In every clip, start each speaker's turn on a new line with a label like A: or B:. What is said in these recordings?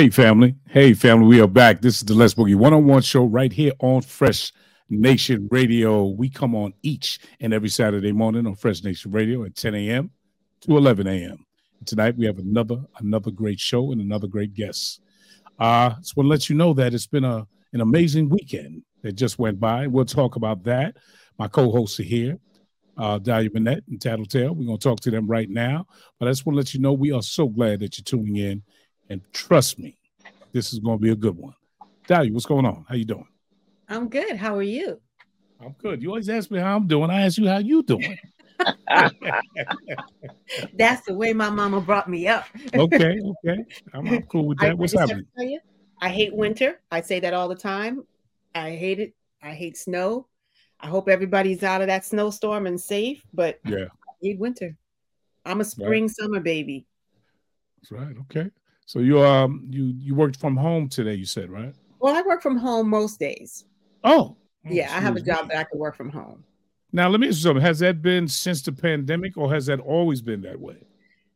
A: Hey, family. Hey, family. We are back. This is the Les Boogie one on one show right here on Fresh Nation Radio. We come on each and every Saturday morning on Fresh Nation Radio at 10 a.m. to 11 a.m. Tonight we have another another great show and another great guest. Uh, just want to let you know that it's been a an amazing weekend that just went by. We'll talk about that. My co-hosts are here, uh, Dahlia Burnett and Tattletale. We're going to talk to them right now. But I just want to let you know we are so glad that you're tuning in and trust me, this is going to be a good one. Dahlia, what's going on? How you doing?
B: I'm good. How are you?
A: I'm good. You always ask me how I'm doing. I ask you how you doing.
B: That's the way my mama brought me up.
A: okay, okay. I'm, I'm cool with that.
B: I,
A: What's
B: I
A: happening?
B: You, I hate winter. I say that all the time. I hate it. I hate snow. I hope everybody's out of that snowstorm and safe, but
A: yeah,
B: I hate winter. I'm a spring right. summer baby.
A: That's right. Okay. So you um you you worked from home today, you said, right?
B: Well, I work from home most days.
A: Oh.
B: yeah, I have a job that I can work from home.
A: Now let me ask you something. Has that been since the pandemic or has that always been that way?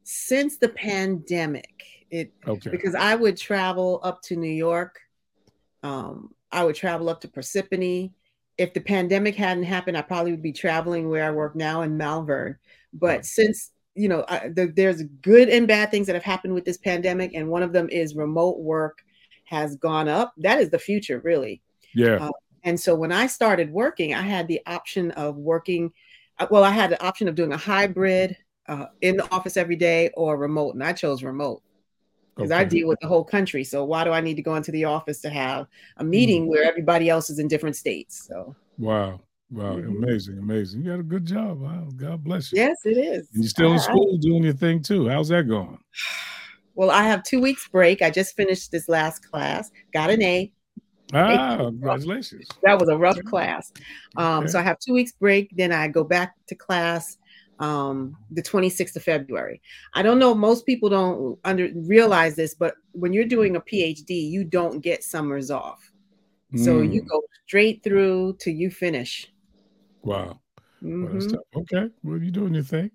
B: Since the pandemic. It
A: okay
B: because I would travel up to New York. Um, I would travel up to Parsippany. If the pandemic hadn't happened, I probably would be traveling where I work now in Malvern. But right. since you know, I, the, there's good and bad things that have happened with this pandemic, and one of them is remote work has gone up. That is the future, really.
A: Yeah. Uh,
B: and so when I started working, I had the option of working. Uh, well, I had the option of doing a hybrid uh, in the office every day or remote, and I chose remote because okay. I deal with the whole country. So why do I need to go into the office to have a meeting mm. where everybody else is in different states? So
A: wow. Wow, mm-hmm. amazing, amazing. You got a good job. Wow, God bless you.
B: Yes, it is.
A: And you're still in school doing your thing too. How's that going?
B: Well, I have two weeks break. I just finished this last class, got an A.
A: Ah, congratulations.
B: That was a rough class. Um, okay. So I have two weeks break. Then I go back to class um, the 26th of February. I don't know. Most people don't under realize this, but when you're doing a PhD, you don't get summers off. So mm. you go straight through till you finish.
A: Wow. Mm-hmm. Well, okay. Well, you doing your thing.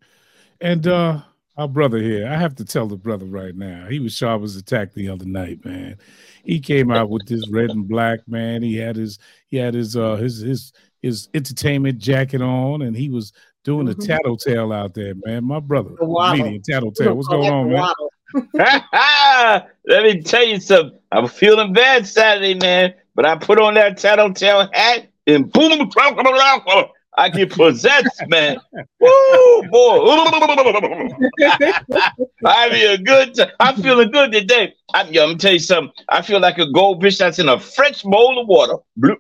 A: And uh our brother here, I have to tell the brother right now. He was sharp as attack the other night, man. He came out with this red and black, man. He had his he had his uh his his his entertainment jacket on and he was doing mm-hmm. the tattletale out there, man. My brother, comedian tattletale. What's going on, man?
C: Let me tell you something. I'm feeling bad Saturday, man, but I put on that tattletale hat and boom, I get possessed, man. Woo, boy. I mean, a good. T- I'm feeling good today. I, yo, I'm tell you something. I feel like a goldfish that's in a French bowl of water.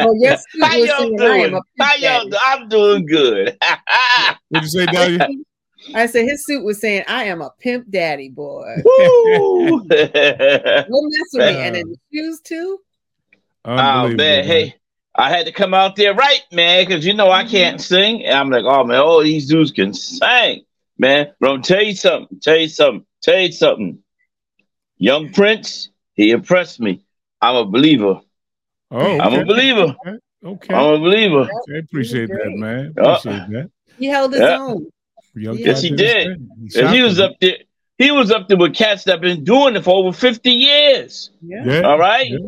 C: oh
B: yes,
C: how y'all doing? How y'all? Do- I'm doing good.
A: What'd you say, Dahlia?
B: I said his suit was saying, "I am a pimp daddy, boy." Woo! Don't mess with me. And then the shoes too.
C: Oh man, hey, I had to come out there right, man, because you know I can't mm-hmm. sing. And I'm like, oh man, all these dudes can sing, man. But I'm tell you something, tell you something, tell you something. Young Prince, he impressed me. I'm a believer.
A: Oh, okay.
C: I'm a believer.
A: Okay. okay.
C: I'm a believer.
A: I appreciate that, man. Appreciate uh, that.
B: He held his yeah. own.
C: yes, he did. He, he was up there. He was up there with cats that have been doing it for over 50 years.
B: Yeah.
C: All right. Yeah.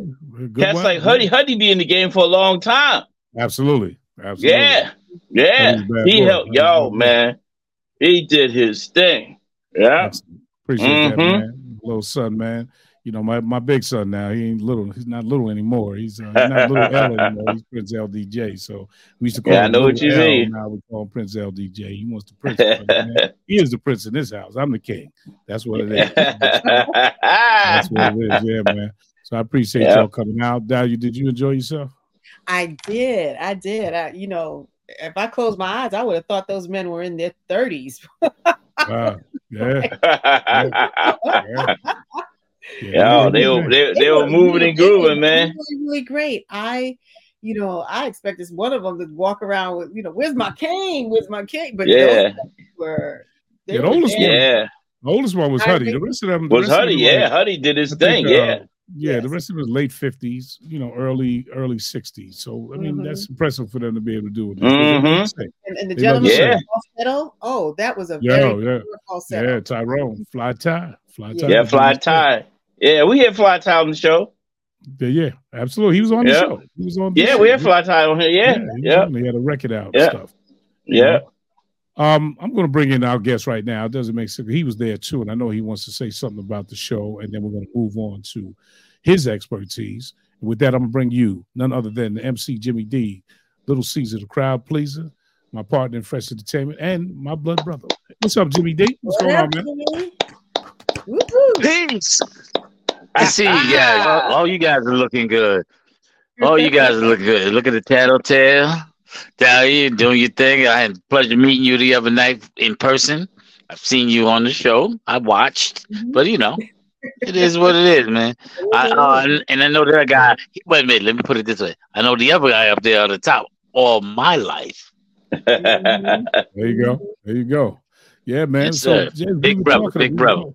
C: Cats one. like Huddy Huddy be in the game for a long time.
A: Absolutely. Absolutely.
C: Yeah. Yeah. He helped yo, man. He did his thing. Yeah.
A: Appreciate mm-hmm. that, man. Little son, man you know, my, my big son now, he ain't little, he's not little anymore. He's, uh, he's not little L anymore. He's Prince LDJ. So we used to call
C: yeah,
A: him
C: I know what you L, mean.
A: Now we call him Prince LDJ. He wants the prince. he is the prince in this house. I'm the king. That's what it is. That's what it is. Yeah, man. So I appreciate y'all coming out. Dahlia, did you enjoy yourself?
B: I did. I did. I, you know, if I closed my eyes, I would have thought those men were in their 30s.
A: wow. Yeah. yeah.
C: yeah. Yeah, they were they, they were moving and grooving, man.
B: Really, really great. I, you know, I expect expected one of them to walk around with, you know, where's my cane? Where's my cane? But
C: yeah,
B: were
A: yeah, the oldest one,
C: yeah.
A: The oldest one was Huddy. The rest of them
C: was Huddy. Yeah, Huddy did his thing. Think, yeah. Uh,
A: Yeah, yes. the rest of it was late fifties, you know, early early sixties. So I mean, mm-hmm. that's impressive for them to be able to do it.
C: Mm-hmm.
B: And, and, the gentleman yeah. falsetto, oh, that was a very
A: yeah, falsetto. Yeah, Tyrone, fly tie,
C: fly tie. Yeah, fly tie. Yeah, we had fly tie on the show.
A: Yeah, yeah, absolutely. He was on the show. He was on.
C: yeah,
A: show.
C: we had fly tie on here. Yeah, yeah.
A: He, he had a record out.
C: Yeah.
A: Stuff.
C: Yeah.
A: Um, I'm going to bring in our guest right now. It doesn't make sense. He was there too, and I know he wants to say something about the show, and then we're going to move on to his expertise. And with that, I'm going to bring you none other than the MC Jimmy D, Little Caesar, the crowd pleaser, my partner in Fresh Entertainment, and my blood brother. What's up, Jimmy D? What's going on, man?
D: Peace. I see you guys. All, all, you guys are looking good. All you guys are looking good. Look at the tattletale down here doing your thing. I had the pleasure meeting you the other night in person. I've seen you on the show. I watched, mm-hmm. but you know, it is what it is, man. I, uh, and I know that guy. Wait a minute. Let me put it this way. I know the other guy up there on the top all my life.
A: there you go. There you go. Yeah, man.
D: Yes, so, big brother, talking, big brother.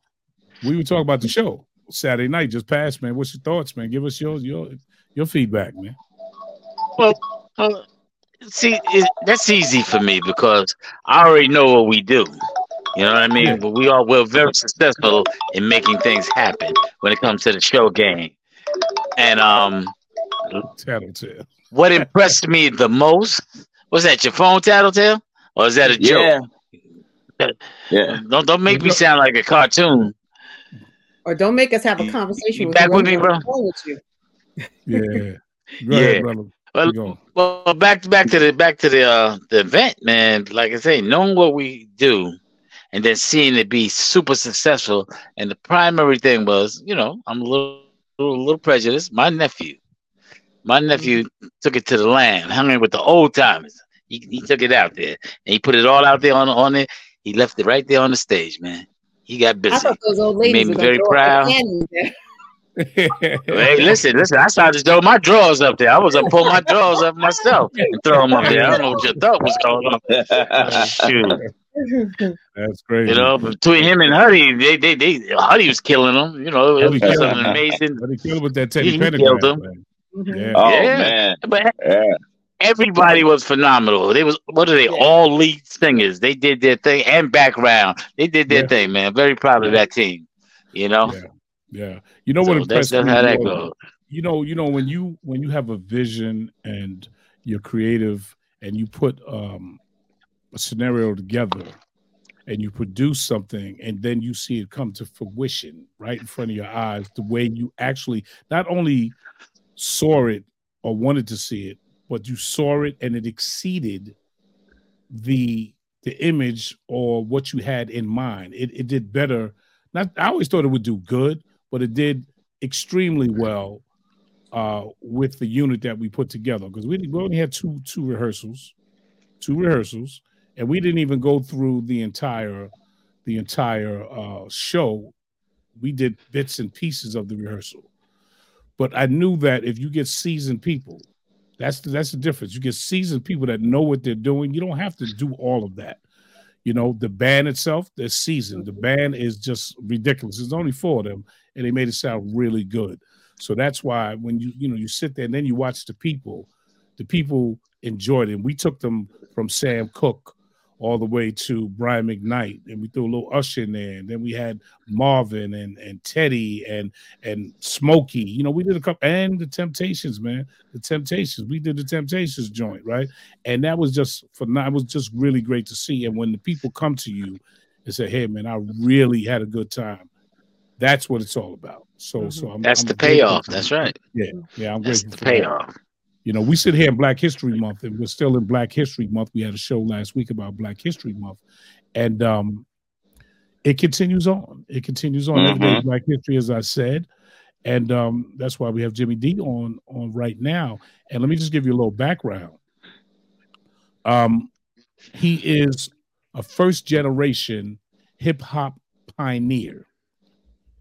A: We were talking about the show Saturday night just passed, man. What's your thoughts, man? Give us your your your feedback, man.
D: Well, uh, see, it, that's easy for me because I already know what we do. You know what I mean? But we are we're very successful in making things happen when it comes to the show game. And um
A: Tattletale.
D: What impressed me the most was that your phone Tattletale? Or is that a joke?
C: Yeah. yeah.
D: Don't don't make me sound like a cartoon.
B: Or don't make us have a conversation
D: you with back with me, bro.
B: With you.
A: Yeah. Go yeah. Ahead, brother.
D: Well, well, back back to the back to the uh, the event, man. Like I say, knowing what we do, and then seeing it be super successful. And the primary thing was, you know, I'm a little a little prejudiced. My nephew, my nephew took it to the land, hung it with the old timers. He, he took it out there and he put it all out there on on it. He left it right there on the stage, man. He got busy. I
B: thought those old ladies
D: made me very proud hey, listen, listen. I started to throw my drawers up there. I was gonna pull my drawers up myself and throw them up there. I don't know what you thought was going on.
A: Shoot. That's great.
D: You know, between him and Huddy, they, they, they, Huddy was killing them. You know, it was something amazing.
A: Huddy killed with that Teddy Pendergrass. Killed them.
C: Mm-hmm. Yeah. Oh yeah. man.
D: But yeah. everybody was phenomenal. They was what are they? Yeah. All lead singers. They did their thing and background. They did their yeah. thing, man. Very proud of that team. You know.
A: Yeah, you know so what impressed that's, that's me? How that goes. You know, you know when you when you have a vision and you're creative and you put um, a scenario together and you produce something and then you see it come to fruition right in front of your eyes the way you actually not only saw it or wanted to see it but you saw it and it exceeded the the image or what you had in mind it, it did better not i always thought it would do good but it did extremely well uh, with the unit that we put together because we, we only had two two rehearsals, two rehearsals, and we didn't even go through the entire the entire uh, show. We did bits and pieces of the rehearsal, but I knew that if you get seasoned people, that's the, that's the difference. You get seasoned people that know what they're doing. You don't have to do all of that. You know, the band itself, they're seasoned. The band is just ridiculous. There's only four of them, and they made it sound really good. So that's why when you you know you sit there and then you watch the people, the people enjoyed it. And we took them from Sam Cooke all the way to Brian McKnight, and we threw a little Usher in there, and then we had Marvin and and Teddy and and Smokey. You know, we did a couple and the Temptations, man. The Temptations. We did the Temptations joint, right? And that was just for that was just really great to see. And when the people come to you and say, "Hey, man, I really had a good time," that's what it's all about. So, mm-hmm. so I'm,
D: that's
A: I'm
D: the payoff. That's right.
A: Yeah, yeah, I'm
D: that's the payoff.
A: That. You know, we sit here in Black History Month, and we're still in Black History Month. We had a show last week about Black History Month, and um, it continues on. It continues on mm-hmm. every day. Black History, as I said, and um, that's why we have Jimmy D on on right now. And let me just give you a little background. Um, he is a first generation hip hop pioneer.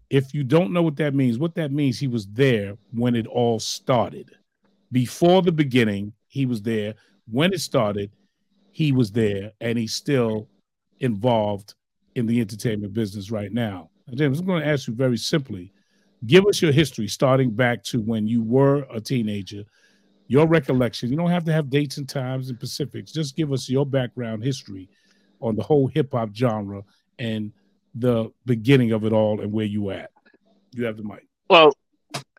A: If you don't know what that means, what that means, he was there when it all started. Before the beginning, he was there. When it started, he was there, and he's still involved in the entertainment business right now. James, I'm going to ask you very simply give us your history, starting back to when you were a teenager. Your recollection. You don't have to have dates and times and specifics. Just give us your background history on the whole hip hop genre and the beginning of it all and where you at. You have the mic.
D: Well,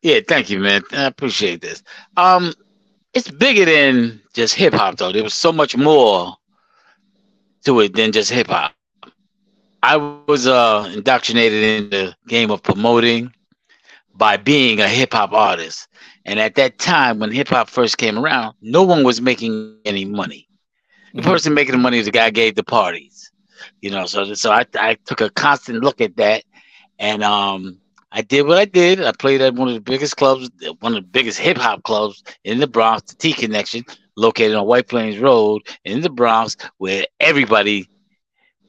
D: yeah, thank you, man. I appreciate this. Um, it's bigger than just hip hop, though. There was so much more to it than just hip hop. I was uh, indoctrinated in the game of promoting by being a hip hop artist. And at that time, when hip hop first came around, no one was making any money. The mm-hmm. person making the money, was the guy gave the parties. You know, so so I I took a constant look at that, and um, I did what I did. I played at one of the biggest clubs, one of the biggest hip hop clubs in the Bronx, the T Connection, located on White Plains Road in the Bronx, where everybody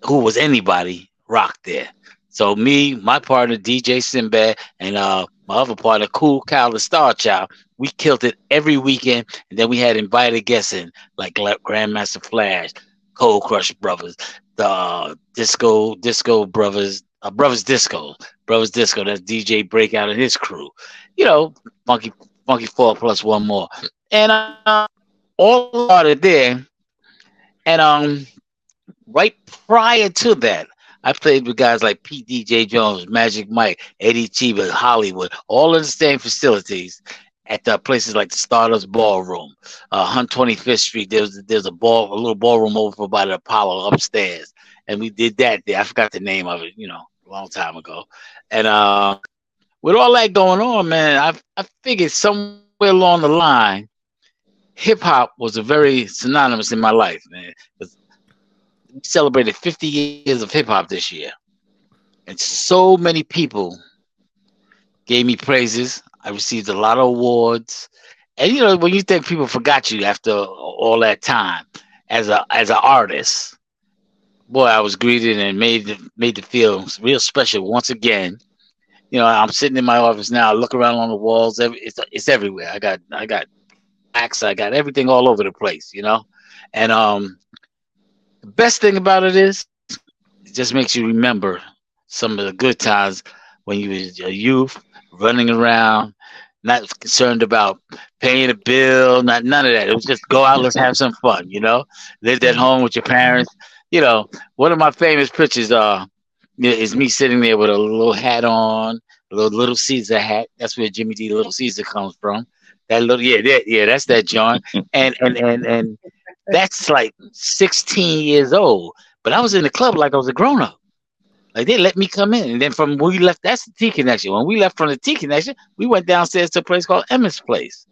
D: who was anybody rocked there. So me, my partner DJ Sinbad, and uh, my other partner Kool Kyle the Starchild, we killed it every weekend, and then we had invited guests in like Grandmaster Flash, Cold Crush Brothers, the Disco Disco Brothers, uh, Brothers Disco, Brothers Disco. That's DJ Breakout and his crew. You know, Funky Funky Four plus one more, and uh, all started there. And um, right prior to that, I played with guys like Pete DJ Jones, Magic Mike, Eddie Cheeba, Hollywood, all in the same facilities at the places like the Stardust Ballroom, uh, Hunt 25th Street. There's there's a ball, a little ballroom over by the Apollo upstairs, and we did that there. I forgot the name of it, you know, a long time ago. And uh, with all that going on, man, I I figured somewhere along the line, hip hop was a very synonymous in my life, man. We celebrated 50 years of hip hop this year, and so many people gave me praises. I received a lot of awards, and you know when you think people forgot you after all that time as a as an artist, boy, I was greeted and made made to feel real special once again. You know, I'm sitting in my office now. I look around on the walls. It's it's everywhere. I got I got axe. I got everything all over the place. You know, and um, the best thing about it is it just makes you remember some of the good times when you was a youth running around, not concerned about paying a bill, not none of that. It was just go out, let's have some fun, you know. Lived at home with your parents. You know, one of my famous pictures uh is me sitting there with a little hat on, a little little Caesar hat. That's where Jimmy D Little Caesar comes from. That little yeah, that, yeah, that's that John. And and and and that's like 16 years old. But I was in the club like I was a grown up. Like they let me come in, and then from when we left, that's the T connection. When we left from the T connection, we went downstairs to a place called Emma's Place.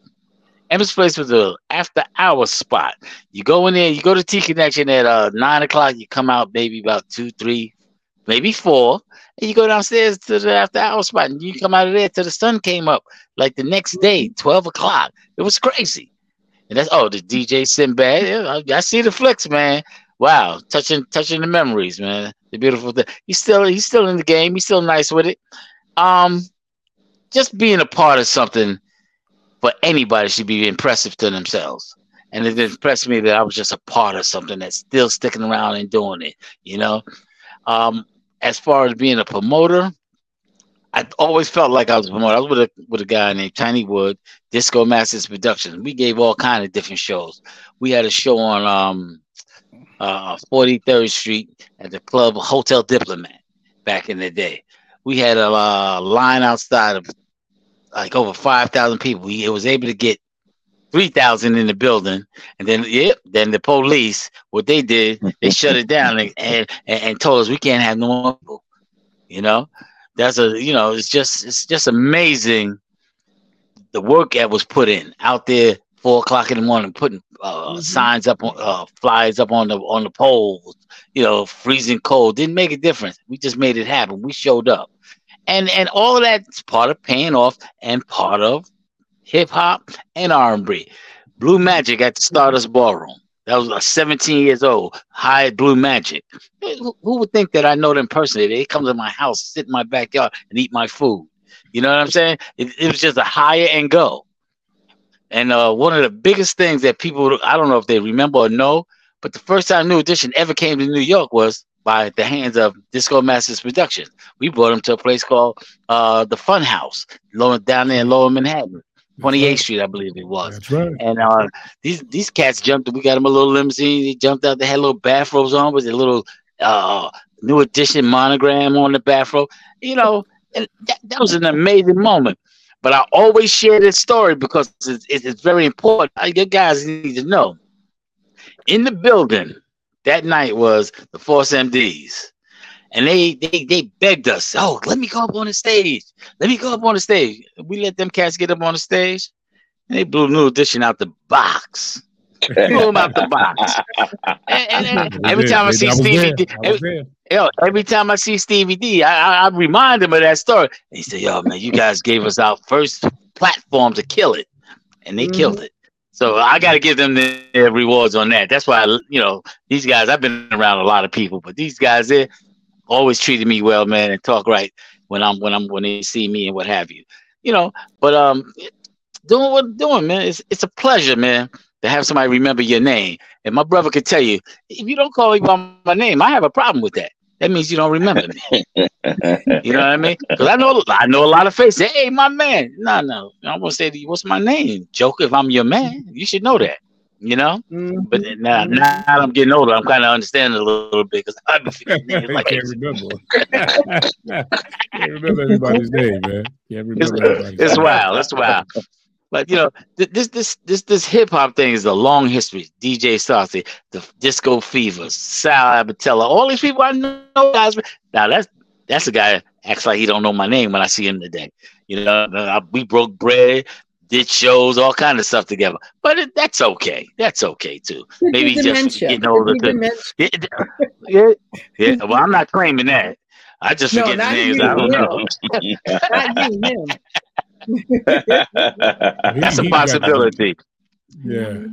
D: Emma's Place was a after hour spot. You go in there, you go to T connection at uh nine o'clock. You come out maybe about two, three, maybe four, and you go downstairs to the after hour spot, and you come out of there till the sun came up. Like the next day, twelve o'clock. It was crazy. And that's oh the DJ Sinbad. I, I see the flicks, man. Wow, touching touching the memories, man. The beautiful thing. He's still he's still in the game. He's still nice with it. Um, just being a part of something for anybody should be impressive to themselves. And it impressed me that I was just a part of something that's still sticking around and doing it. You know, um, as far as being a promoter, I always felt like I was a promoter. I was with a with a guy named Tiny Wood, Disco Masters Productions. We gave all kind of different shows. We had a show on um, uh, 43rd Street at the club Hotel Diplomat back in the day. We had a uh, line outside of like over 5,000 people. We it was able to get 3,000 in the building. And then, yep, then the police, what they did, they shut it down and, and, and told us we can't have no people. You know, that's a, you know, it's just, it's just amazing the work that was put in out there four o'clock in the morning, putting uh, mm-hmm. signs up, on, uh, flyers up on the on the poles. You know, freezing cold didn't make a difference. We just made it happen. We showed up, and and all of that's part of paying off and part of hip hop and R and B. Blue Magic at the Stardust Ballroom. That was uh, 17 years old. High Blue Magic. Who, who would think that I know them personally? They come to my house, sit in my backyard, and eat my food. You know what I'm saying? It, it was just a hire and go. And uh, one of the biggest things that people, I don't know if they remember or know, but the first time New Edition ever came to New York was by the hands of Disco Masters Productions. We brought them to a place called uh, the Fun House, lower down there in Lower Manhattan. 28th Street, I believe it was.
A: That's right.
D: And uh, these these cats jumped. We got them a little limousine. They jumped out. They had little bathrobes on with a little uh, new edition monogram on the bathrobe. You know, and that, that was an amazing moment. But I always share this story because it's, it's very important. You guys need to know. In the building that night was the Force MDs. And they, they they begged us, oh, let me go up on the stage. Let me go up on the stage. We let them cats get up on the stage. And they blew New Edition out the box. Blew them out the box. And, and, and every time I see Stevie D, every, yo, every time I see Stevie D, I, I, I remind him of that story. And he said, yo, man, you guys gave us our first platform to kill it. And they mm-hmm. killed it. So I got to give them their rewards on that. That's why, you know, these guys, I've been around a lot of people, but these guys, they always treated me well, man, and talk right when I'm, when I'm, when they see me and what have you, you know, but, um, doing what I'm doing, man, it's, it's a pleasure, man, to have somebody remember your name. And my brother could tell you, if you don't call me by my name, I have a problem with that that means you don't remember me. you know what I mean? Because I know I know a lot of faces. Hey, my man. No, no. I'm gonna say to you, what's my name? Joker, if I'm your man, you should know that. You know? Mm-hmm. But now, now I'm getting older, I'm kind of understanding a little bit because I've been feeling like
A: can't remember. can't remember everybody's name, man. Can't remember
D: it's, it's wild. It's wild. But you know, this this this this hip hop thing is a long history. DJ Saucy, the Disco Fever, Sal Abbatiello, all these people I know guys. Now that's that's a guy acts like he don't know my name when I see him today. You know, uh, we broke bread, did shows, all kind of stuff together. But it, that's okay. That's okay too. Maybe just getting older. Yeah, yeah, yeah. Well, I'm not claiming that. I just no, forget the names. I don't know. not you. that's a possibility.
A: Yeah.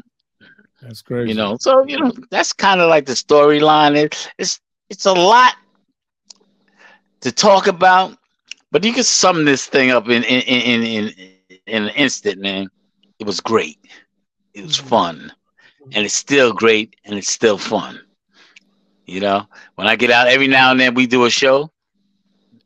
A: That's crazy.
D: You know, so you know, that's kind of like the storyline. It, it's it's a lot to talk about, but you can sum this thing up in in in in, in an instant, man. It was great. It was mm-hmm. fun. And it's still great and it's still fun. You know, when I get out every now and then we do a show,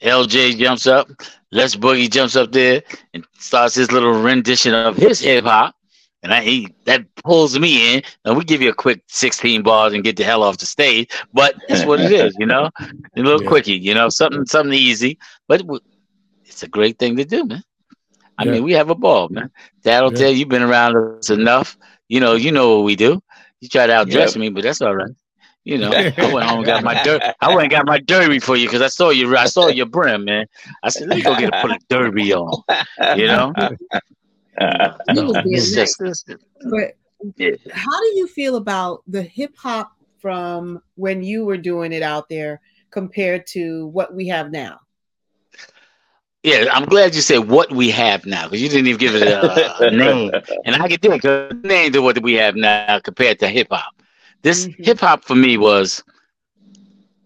D: LJ jumps up, Les Boogie jumps up there and starts his little rendition of his hip hop. And I, he that pulls me in, and we give you a quick 16 bars and get the hell off the stage. But that's what it is, you know, a little yeah. quickie, you know, something something easy. But it's a great thing to do, man. I yeah. mean, we have a ball, man. That'll yeah. tell you, you've been around us enough. You know, you know what we do. You try to outdress me, but that's all right. You know, I went home and got my dirt. I went and got my derby for you because I saw you. I saw your brim, man. I said, let me go get a put a derby on. You know.
B: Uh, just, but yeah. how do you feel about the hip hop from when you were doing it out there compared to what we have now?
D: Yeah, I'm glad you said what we have now because you didn't even give it a, a name, and I can think a name to what we have now compared to hip hop. This mm-hmm. hip hop for me was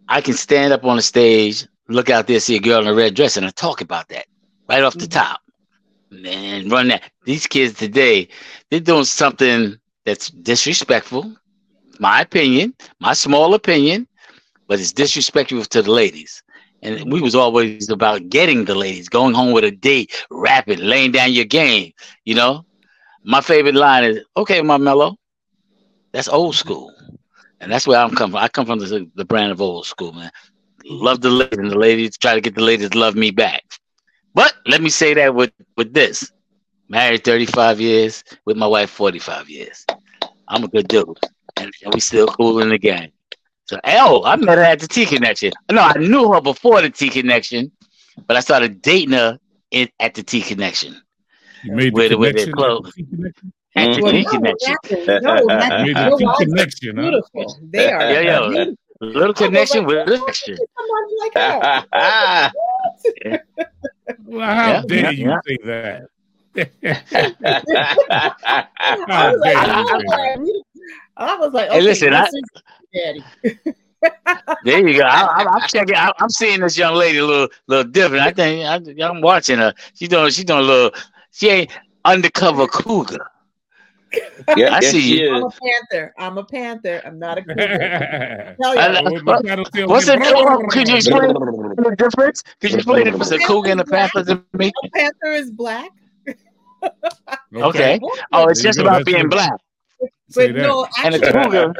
D: I can stand up on the stage, look out there, see a girl in a red dress, and I talk about that right off the mm-hmm. top. Man, run that. These kids today, they're doing something that's disrespectful. My opinion, my small opinion, but it's disrespectful to the ladies. And we was always about getting the ladies, going home with a date, rapping, laying down your game. You know, my favorite line is, "Okay, my mellow, that's old school." And that's where I'm coming from. I come from the, the brand of old school, man. Love the ladies, and the ladies try to get the ladies to love me back. But let me say that with with this: married 35 years, with my wife 45 years. I'm a good dude, and, and we still cool in the game. So, oh, I met her at the T Connection. No, I knew her before the T Connection, but I started dating her in, at the T Connection.
A: You made the with, connection with
D: at mm-hmm. the well, connection. No, that's, connection. Beautiful. They are. Yeah, yeah. Beautiful. Little connection with a connection. Like
A: well, how yeah, dare yeah, you yeah. say that?
B: I, was like, I, was like, okay,
D: hey, listen, I, daddy. there you go. I, am checking. I, am seeing this young lady a little, little different. I think I, am watching her. She's doing. She's doing a little. She ain't undercover cougar.
C: Yeah,
D: I see you.
B: I'm a panther. I'm a panther. I'm not a cougar. Tell
D: I
B: ya.
D: know.
A: would my paddle tail
D: What's the
A: get-
D: could you explain the difference? Could you explain the difference of cougar and a panther to me?
B: A panther is black.
D: Okay. Oh, it's
A: There
D: just about being black.
A: Say
B: But
A: that.
B: no,
D: And a
B: actually,
D: cougar